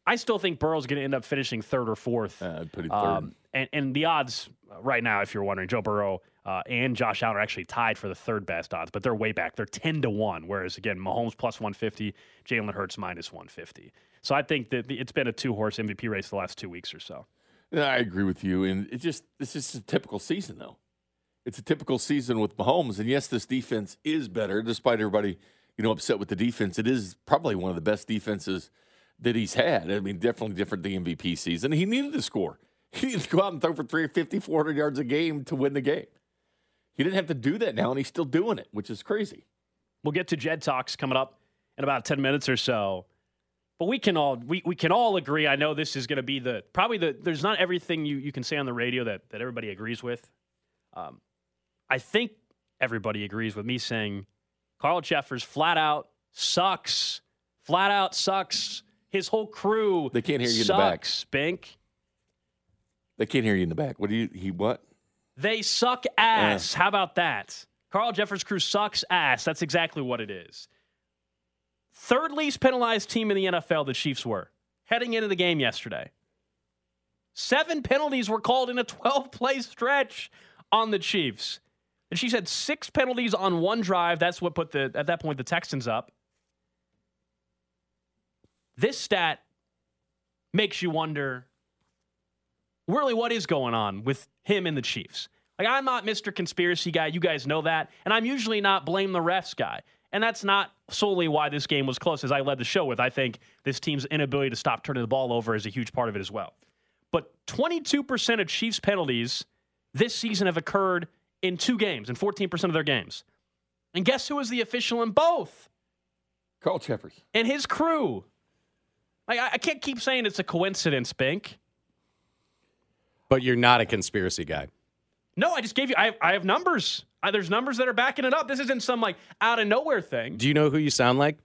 I still think Burrow's going to end up finishing third or fourth. Uh, I'd put him third. Um, and, and the odds right now, if you're wondering, Joe Burrow uh, and Josh Allen are actually tied for the third best odds, but they're way back. They're 10 to 1, whereas, again, Mahomes plus 150, Jalen Hurts minus 150. So I think that it's been a two horse MVP race the last two weeks or so. Yeah, I agree with you. And it just, this is a typical season, though. It's a typical season with Mahomes. And yes, this defense is better, despite everybody, you know, upset with the defense. It is probably one of the best defenses that he's had. I mean, definitely different the MVP season. He needed to score. He needed to go out and throw for 350, 400 yards a game to win the game. He didn't have to do that now, and he's still doing it, which is crazy. We'll get to Jed Talks coming up in about 10 minutes or so. But we can all we, we can all agree. I know this is going to be the probably the there's not everything you, you can say on the radio that, that everybody agrees with. Um, I think everybody agrees with me saying Carl Cheffers flat out sucks. Flat out sucks. His whole crew. They can't hear you sucks, in the back. Spink. They can't hear you in the back. What do you? He what? They suck ass. How about that? Carl Cheffers' crew sucks ass. That's exactly what it is. Third least penalized team in the NFL, the Chiefs were heading into the game yesterday. Seven penalties were called in a 12 play stretch on the Chiefs. The Chiefs had six penalties on one drive. That's what put the, at that point, the Texans up. This stat makes you wonder really what is going on with him and the Chiefs. Like, I'm not Mr. Conspiracy guy. You guys know that. And I'm usually not blame the refs guy. And that's not solely why this game was close, as I led the show with. I think this team's inability to stop turning the ball over is a huge part of it as well. But 22% of Chiefs penalties this season have occurred in two games, in 14% of their games. And guess who was the official in both? Carl Cheffers. And his crew. Like, I, I can't keep saying it's a coincidence, Bink. But you're not a conspiracy guy. No, I just gave you. I have, I have numbers. I, there's numbers that are backing it up. This isn't some like out of nowhere thing. Do you know who you sound like?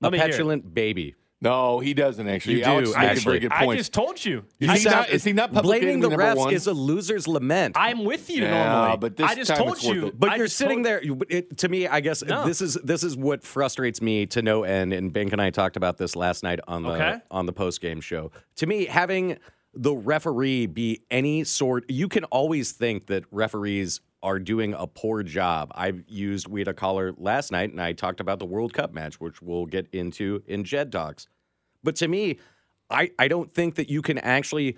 Let a petulant baby. No, he doesn't actually. You do. actually. I just told you. Is he, not, is he not blaming the refs one? is a loser's lament. I'm with you yeah, normally, but this I just time told it's you. it. But I you're sitting there. It, to me, I guess No. this is this is what frustrates me to no end. And Bink and I talked about this last night on the Okay. on the post game show. To me, having the referee be any sort, you can always think that referees are doing a poor job. I used We Had a Caller last night, and I talked about the World Cup match, which we'll get into in Jed Talks. But to me, I, I don't think that you can actually,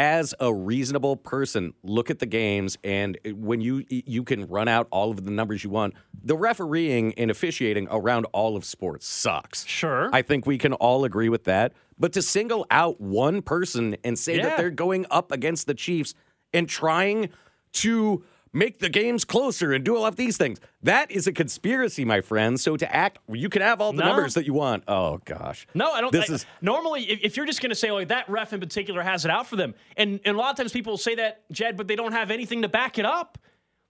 as a reasonable person, look at the games and when you you can run out all of the numbers you want. The refereeing and officiating around all of sports sucks. Sure. I think we can all agree with that. But to single out one person and say Yeah. that they're going up against the Chiefs and trying to make the games closer and do all of these things. That is a conspiracy, my friend. So to act, you can have all the No. numbers that you want. Oh gosh. No, I don't. This I- is normally if, if you're just going to say like that ref in particular has it out for them, and and a lot of times people will say that Jed, but they don't have anything to back it up.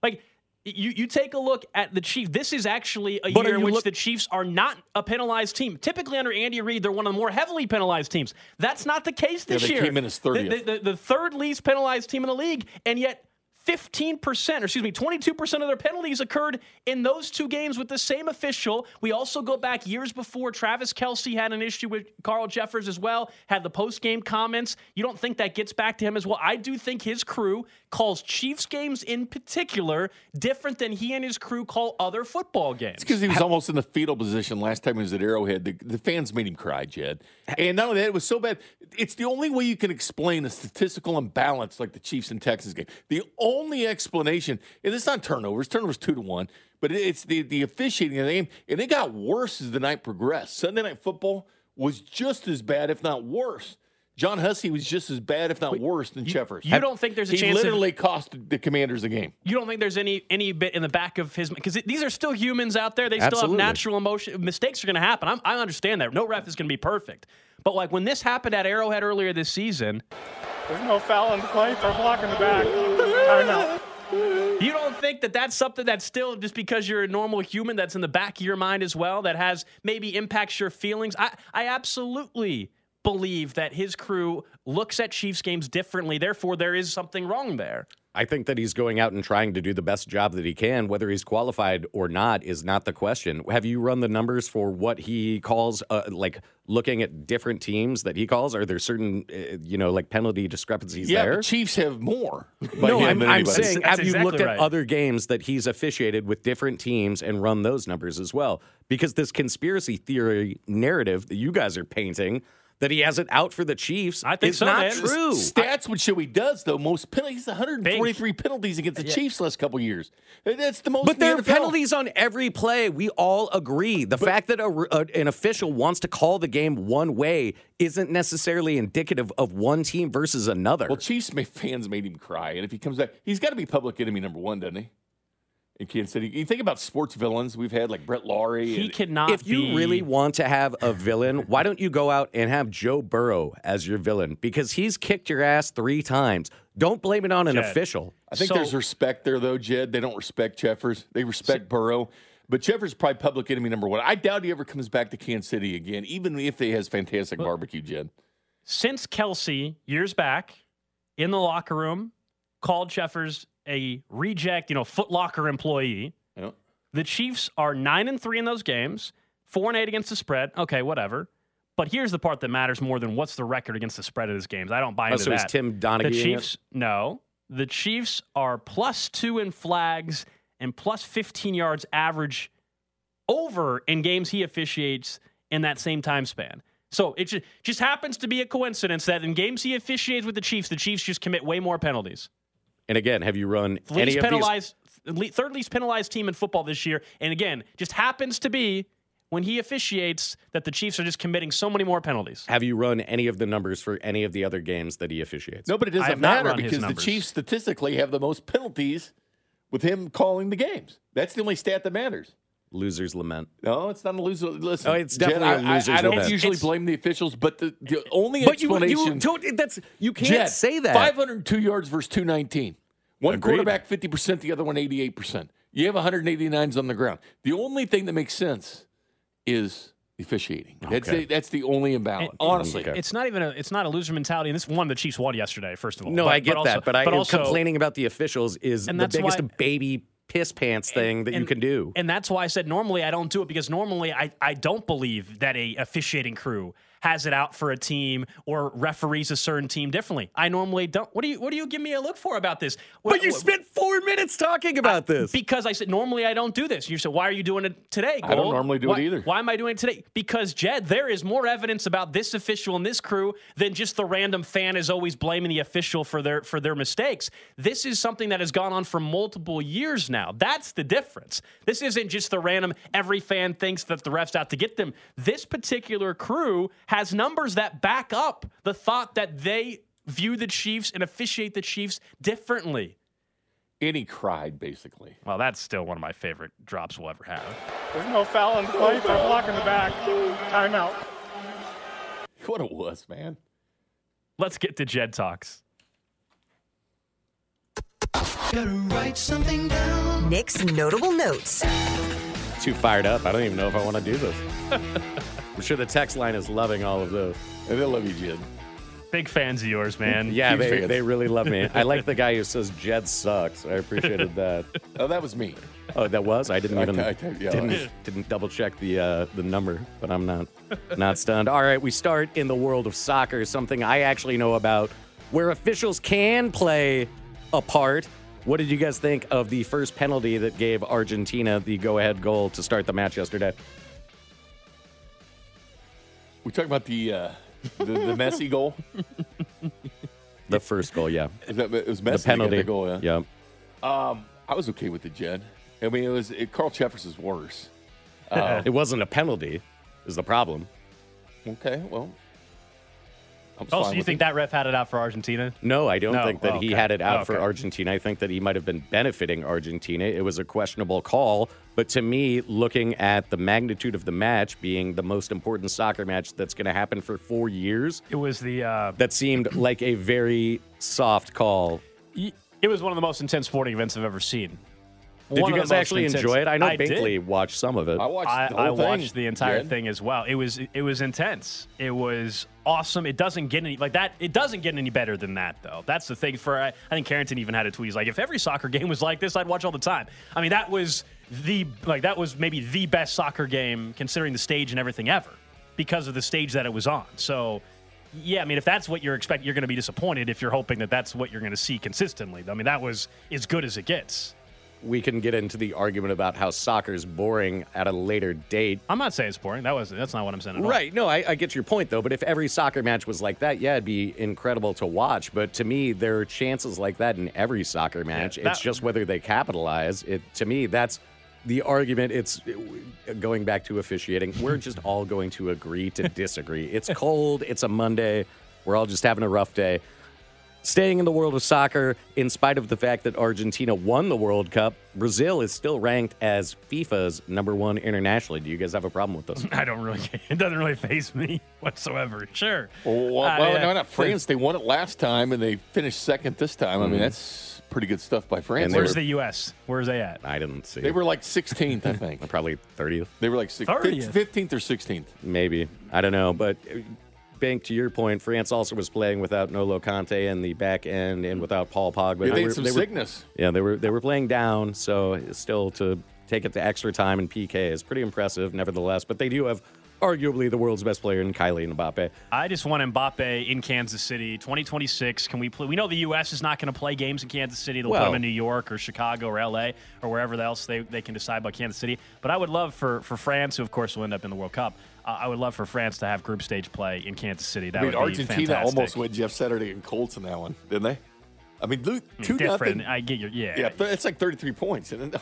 Like you you take a look at the Chiefs. This is actually a But year in which look- the Chiefs are not a penalized team. Typically under Andy Reid, they're one of the more heavily penalized teams. That's not the case this they year. came in as The- The, the, the third least penalized team in the league, and yet. 15%, or excuse me, 22% of their penalties occurred in those two games with the same official. We also go back years before Travis Kelce had an issue with Carl Cheffers as well, had the post game comments. You don't think that gets back to him as well? I do think his crew calls Chiefs games in particular different than he and his crew call other football games. because he was almost in the fetal position last time he was at Arrowhead. The, the fans made him cry, Jed. And not only that, it was so bad. It's the only way you can explain a statistical imbalance like the Chiefs and Texans game. The only explanation, and it's not turnovers. Turnovers two to one, but it's the the officiating of the game, and it got worse as the night progressed. Sunday night football was just as bad, if not worse. John Hussey was just as bad, if not worse, than Cheffers. You don't think there's a he chance? of- literally cost the Commanders the game. you don't think there's any any bit in the back of his because these are still humans out there. They still have natural emotion. Mistakes are going to happen. I'm, I understand that. No ref is going to be perfect. But like when this happened at Arrowhead earlier this season, There's no foul in the play for a block in the back. Timeout. you don't think that that's something that's still just because you're a normal human that's in the back of your mind as well that has maybe impacts your feelings. I I absolutely believe that his crew looks at Chiefs games differently. Therefore, there is something wrong there. I think that he's going out and trying to do the best job that he can. Whether he's qualified or not is not the question. Have you run the numbers for what he calls, uh, like looking at different teams that he calls? Are there certain, uh, you know, like penalty discrepancies Yeah, there? but Chiefs have more. by no, I'm, than I'm anybody. saying, That's have you exactly looked right. at other games that he's officiated with different teams and run those numbers as well? Because this conspiracy theory narrative that you guys are painting that he has it out for the Chiefs I think is so, not man. true. Stats would show he does, though. Most penalties, 143 penalties against the Chiefs last couple years. That's the most. But in the there are penalties on every play. We all agree. The fact that a, a- an official wants to call the game one way isn't necessarily indicative of one team versus another. Well, Chiefs fans made him cry, and if he comes back, he's got to be public enemy number one, doesn't he? In Kansas City, you think about sports villains we've had like Brett Lawrie. He and- cannot. if you be- really want to have a villain, why don't you go out and have Joe Burrow as your villain? Because he's kicked your ass three times. Don't blame it on an Jed. official. I think So- there's respect there, though, Jed. They don't respect Cheffers. They respect Burrow. But Cheffers is probably public enemy number one. I doubt he ever comes back to Kansas City again, even if he has fantastic barbecue, Jed. since Kelce years back in the locker room called Cheffers a reject, you know, Footlocker employee. Know? The Chiefs are nine and three in those games, four and eight against the spread. Okay, whatever. But here's the part that matters more than what's the record against the spread of those games. I don't buy Oh, into so is that. Tim Donaghy The? Chiefs, no. The Chiefs are plus two in flags and plus 15 yards average over in games he officiates in that same time span. So it ju- just happens to be a coincidence that in games he officiates with the Chiefs, the Chiefs just commit way more penalties. And again, have you run any Least of these? penalized, le- third least penalized team in football this year. And again, just happens to be when he officiates that the Chiefs are just committing so many more penalties. Have you run any of the numbers for any of the other games that he officiates? No, but it doesn't matter because the. Chiefs statistically have the most penalties with him calling the games. That's the only stat that matters. Losers lament. No, it's not a loser. Listen, Oh, it's Jed, definitely a I- I- loser's I, don't lament. usually It's- blame the officials, but the, the only But you, explanation. you don't. That's you can't Jed, say that. 502 yards versus 219. One Agreed. quarterback 50%, the other one 88%. You have 189s on the ground. The only thing that makes sense is officiating. That's the, that's the only imbalance. And- Honestly, Okay. It's not even a it's not a loser mentality. And this one the Chiefs won yesterday, first of all. No, But- I get but that, also- but I also, complaining about the officials is And the that's biggest why- baby piss pants thing that you and- can do. And that's why I said normally I don't do it because normally I, I don't believe that a officiating crew has it out for a team or referees a certain team differently. I normally don't. What do you what do you give me a look for about this? But you what- spent four minutes talking about this. because I said normally I don't do this. You said why are you doing it today? I don't normally do it either. Why am I doing it today? Because Jed, there is more evidence about this official and this crew than just the random fan is always blaming the official for their for their mistakes. This is something that has gone on for multiple years now. That's the difference. This isn't just the random every fan thinks that the refs out to get them. This particular crew has numbers that back up the thought that they view the Chiefs and officiate the Chiefs differently. and he cried, basically. Well, that's still one of my favorite drops we'll ever have. There's no foul in the play for a block in the back. Timeout. What a wuss, man. Let's get to Jed Talks. Nick's notable notes. Too fired up. I don't even know if I want to do this. I'm sure the text line is loving all of those. And they love you, Jed. Big fans of yours, man. Yeah, Huge they, fans. they really love me. I like the guy who says Jed sucks. I appreciated that. Oh, that was me. Oh, that was? I didn't I even ca- I ca- yeah. didn't, didn't double check the uh, the number, but I'm not not stunned. All right, we start in the world of soccer, something I actually know about, where officials can play a part. What did you guys think of the first penalty that gave Argentina the go-ahead goal to start the match yesterday? We talking about the uh, the, the Messi goal. The first goal, yeah, Is that it was Messi the penalty. The goal, yeah. yeah. Um, I was okay with the Jed. I mean, it was it, Carl Cheffers is worse. It wasn't a penalty. Is the problem? Okay, well, I'm Oh, so you think it. that ref had it out for Argentina? No, I don't No. think that Oh, he had it out Oh, for. Argentina. I think that he might have been benefiting Argentina. It was a questionable call. But to me, looking at the magnitude of the match being the most important soccer match that's going to happen for four years, It was the. Uh, that seemed like a very soft call. it was one of the most intense sporting events I've ever seen. Did you guys actually intense- enjoy it? I know I did. Watched some of it. I watched I, the whole I thing. watched the entire Jed. thing as well. It was it was intense. It was awesome. It doesn't get any like that. It doesn't get any better than that though. That's the thing. For I, I think Carrington even had a tweet. He's like, if every soccer game was like this, I'd watch all the time. I mean, that was the like that was maybe the best soccer game considering the stage and everything ever because of the stage that it was on. So. Yeah, I mean, if that's what you're expecting, you're going to be disappointed if you're hoping that that's what you're going to see consistently. I mean, that was as good as it gets. We can get into the argument about how soccer's boring at a later date. I'm not saying it's boring. That was that's not what I'm saying at all. Right. No, I, I get your point, though. But if every soccer match was like that, yeah, it'd be incredible to watch. But to me, there are chances like that in every soccer match. that- it's just whether they capitalize. It To me, that's the argument. It's uh, going back to officiating. We're just all going to agree to disagree. It's cold. It's a Monday. We're all just having a rough day. Staying in the world of soccer, in spite of the fact that Argentina won the World Cup, Brazil is still ranked as FIFA's number one internationally. Do you guys have a problem with this? I don't really. It doesn't really face me whatsoever. Sure. Well, well, Uh, well, yeah. no, not France. They won it last time, and they finished second this time. I mean, that's pretty good stuff by France. And They they Where's were, the U.S.? Where's they at? I didn't see. they were like 16th, I think. probably 30th, They were like six, 30th. 15th or 16th. maybe. I don't know. But uh, Bink, to your point, France also was playing without N'Golo Kanté in the back end and mm. without Paul Pogba. Yeah, they had were- some were- sickness. yeah, they were they were playing down, so still to take it to extra time and PK is pretty impressive, nevertheless. But they do have arguably the world's best player in Kylian Mbappe. I just want Mbappe in Kansas City, 2026. Can we play? We know the U.S. is not going to play games in Kansas City. They'll put Well- them in New York or Chicago or L.A. or wherever else they, they can decide about Kansas City. But I would love for, for France, who of course will end up in the World Cup, uh, I would love for France to have group stage play in Kansas City. That I mean, would be Argentina fantastic. almost went Jeff Saturday and Colts in that one, didn't they? I mean, I two different. nothing. I get your yeah. Yeah, th- it's like 33 points and then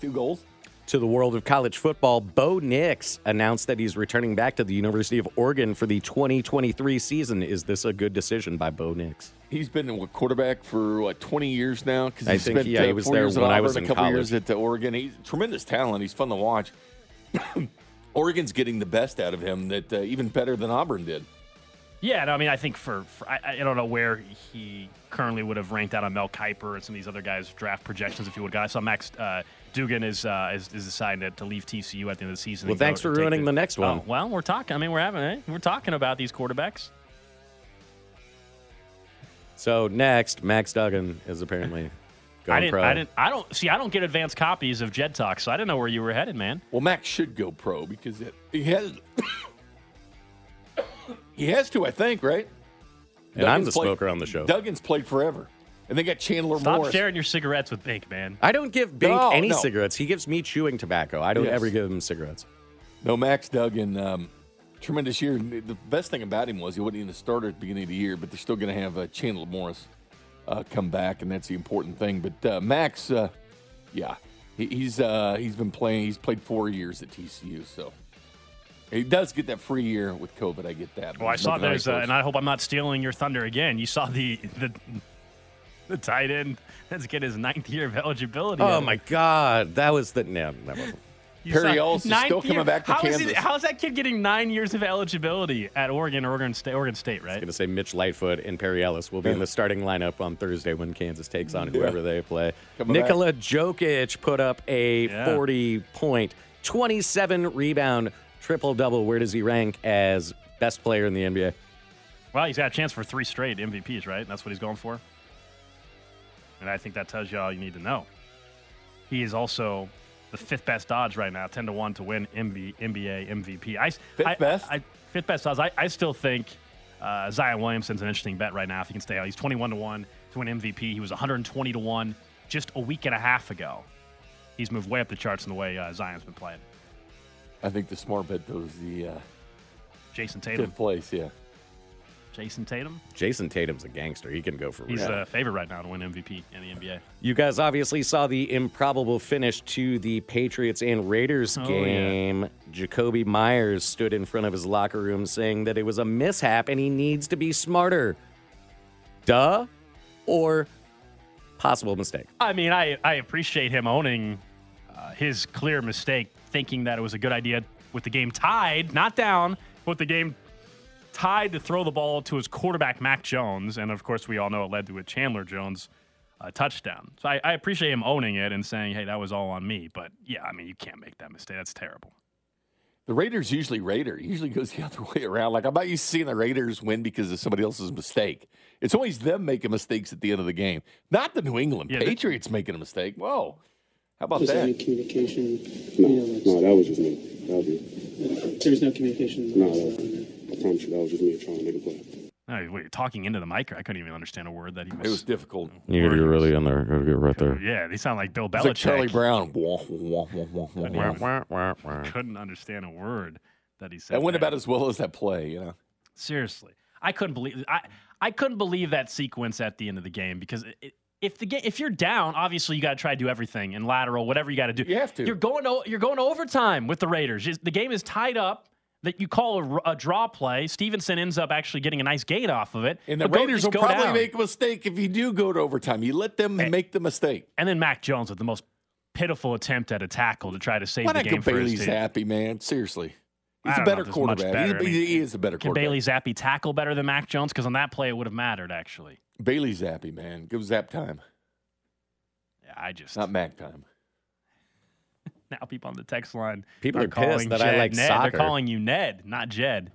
two goals. To the world of college football, Bo Nix announced that he's returning back to the University of Oregon for the 2023 season. Is this a good decision by Bo Nix? He's been a quarterback for what 20 years now. Because I he think, spent yeah, he uh, was there years at when I Auburn, was a in couple college. years at uh, Oregon. He's tremendous talent. He's fun to watch. Oregon's getting the best out of him. That uh, even better than Auburn did. Yeah, no, I mean, I think for, for I, I don't know where he currently would have ranked out on Mel Kiper and some of these other guys' draft projections if you would have got. I saw Max uh, Duggan is, uh, is is deciding to, to leave TCU at the end of the season. Well, and go thanks for take ruining the next one. Oh, well, we're talking. I mean, we're having eh? we're talking about these quarterbacks. So next, Max Duggan is apparently going I didn't. pro. I didn't. I don't see. I don't get advanced copies of Jed Talk, so I didn't know where you were headed, man. Well, Max should go pro because it, he has. he has to, I think, right? And I'm the played- smoker on the show. Duggan's played forever, and they got Chandler Morris. Stop Morris. sharing your cigarettes with Bink, man. I don't give Bink No, any no. cigarettes. He gives me chewing tobacco. I don't Yes. ever give him cigarettes. No, Max Duggan, um, tremendous year. The best thing about him was he wasn't even a starter at the beginning of the year, but they're still going to have uh, Chandler Morris uh, come back, and that's the important thing. But uh, Max, uh, yeah, he, he's uh, he's been playing. He's played four years at TCU, so he does get that free year with COVID. I get that. Well, I saw there's, uh, those. and I hope I'm not stealing your thunder again. You saw the the the tight end that's get his ninth year of eligibility. Oh my God, that was the no. That wasn't. You Perry saw- Ellis is ninth still coming back to how is he- Kansas. how is that kid getting nine years of eligibility at Oregon, Oregon State, Oregon State, right? going to say Mitch Lightfoot and Perry Ellis will be in the starting lineup on Thursday when Kansas takes on whoever they play. Coming back. Nikola Jokic put up a Yeah. 40 point, 27 rebound triple double. Where does he rank as best player in the NBA? Well, he's got a chance for three straight MVPs, right? That's what he's going for. And I think that tells you all you need to know. He is also the fifth best odds right now, ten to one to win MB, NBA MVP. I, Fifth I- best? I, fifth best odds. I, I still think uh, Zion Williamson's an interesting bet right now if he can stay out. He's twenty one to one to win MVP. He was one hundred and twenty to one just a week and a half ago. He's moved way up the charts in the way uh, Zion's been playing. I think the smart bet goes the uh, Jayson Tatum. fifth place. Yeah, Jayson Tatum. Jayson Tatum's a gangster. He can go for He's real. a favorite right now to win MVP in the NBA. You guys obviously saw the improbable finish to the Patriots and Raiders Oh, yeah. game. Jakobi Meyers stood in front of his locker room saying that it was a mishap and he needs to be smarter. Duh or possible mistake? I mean, I, I appreciate him owning uh, his clear mistake, thinking that it was a good idea with the game tied, not down, but with the game tied to throw the ball to his quarterback, Mac Jones. And of course, we all know it led to a Chandler Jones uh, touchdown. So I, I appreciate him owning it and saying, hey, that was all on me. But yeah, I mean, you can't make that mistake. That's terrible. The Raiders usually Raider. It usually goes the other way around. Like I'm not used to seeing the Raiders win because of somebody else's mistake. It's always them making mistakes at the end of the game, not the New England Yeah, the- Patriots making a mistake. Whoa, how about Was there any that? communication? No, you know, like- no, that was just me. That was me. There was no communication. No, that I promise you, that was just me trying to make a play. Oh, wait, talking into the mic. I couldn't even understand a word that he was. It was difficult. You gotta get really in there. Gotta get right there. Yeah, they sound like Bill It's like Charlie Brown. Wah. Couldn't understand a word that he said. That went there. about as well as that play. You know, Seriously, I couldn't believe I I couldn't believe that sequence at the end of the game because it, if the game if you're down, obviously you got to try to do everything and lateral, whatever you got to do. You have to. You're going to you're going to overtime with the Raiders. The game is tied up. That you call a draw play. Stevenson ends up actually getting a nice gain off of it. and the Raiders will probably down. make a mistake if you do go to overtime. You let them make the mistake. And then Mac Jones with the most pitiful attempt at a tackle to try to save Why the game for Bailey his team. Zappe, man? Seriously, he's a better if it's much quarterback. better. He, I mean, he is a better Can quarterback. Bailey Zappe tackle better than Mac Jones? Because on that play, it would have mattered actually. Bailey Zappe, man, give Zap time, Yeah, I just not Mac time. Now people on the text line People are calling pissed that I like Ned. soccer. They're calling you Ned, not Jed.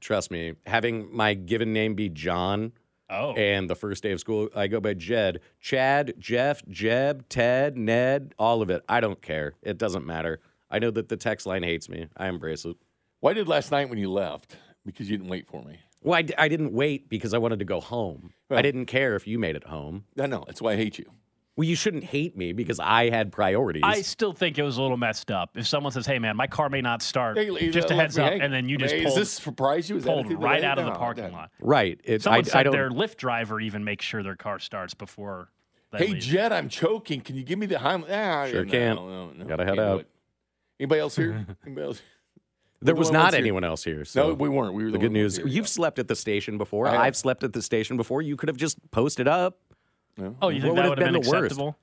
Trust me, having my given name be John Oh, and the first day of school, I go by Jed. Chad, Jeff, Jeb, Ted, Ned, all of it. I don't care. It doesn't matter. I know that the text line hates me. I embrace it. Why did last night when you left? Because you didn't wait for me. Well, I, d- I didn't wait because I wanted to go home. Well- I didn't care if you made it home. I know. That's why I hate you. Well, you shouldn't hate me because I had priorities. I still think it was a little messed up. If someone says, "Hey, man, my car may not start," Hey, just a heads up, hang. and then you I just mean, pulled, Is this surprise you? Is pulled right out of the parking no. lot. right. It, Someone I, said I don't. their Lyft driver even makes sure their car starts before. They Hey, leave. Jed, I'm choking. Can you give me the Heim? Ah, Sure no, can't. No, no, Gotta head out. Anybody else here? Anybody else? there was not ones here. anyone else here. So No, we weren't. We were the the good news. here, You've yeah. slept at the station before. I've slept at the station before. You could have just posted up. Oh, you What think would that have would have been been, the worst?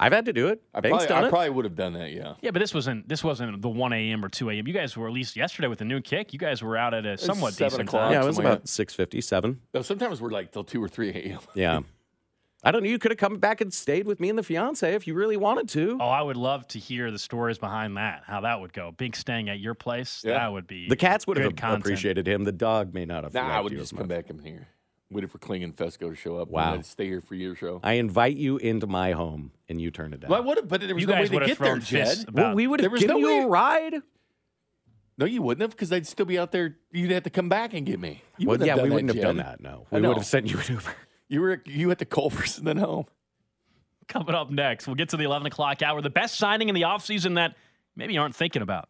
I've had to do it. I Bink's probably, done I it. probably would have done that. Yeah. Yeah, but this wasn't this wasn't the one a.m. or two a.m. You guys were at least yesterday with a new kick. You guys were out at a somewhat seven decent o'clock. time. yeah, it was somewhere. about six fifty seven. No, sometimes we're like till two or three a.m. Yeah. I don't know. You could have come back and stayed with me and the fiance if you really wanted to. Oh, I would love to hear the stories behind that. How that would go. Bink staying at your place. Yeah. That would be the cats would have content. appreciated him. The dog may not have. Nah, I would you just as come back in here. Waited for Kling and Fesco to show up. Wow. And I'd stay here for your show. I invite you into my home and you turn it down. Well, I would have, but there was You no way to get there, Jed. about. well, we would have given no you way- a ride. No, you wouldn't have, because I'd still be out there. You'd have to come back and get me. You well, yeah, we that, wouldn't have done that. No, we would have sent you an Uber. You were you at the Culver's and then home. Coming up next, we'll get to the 11 o'clock hour. The best signing in the offseason that maybe you aren't thinking about.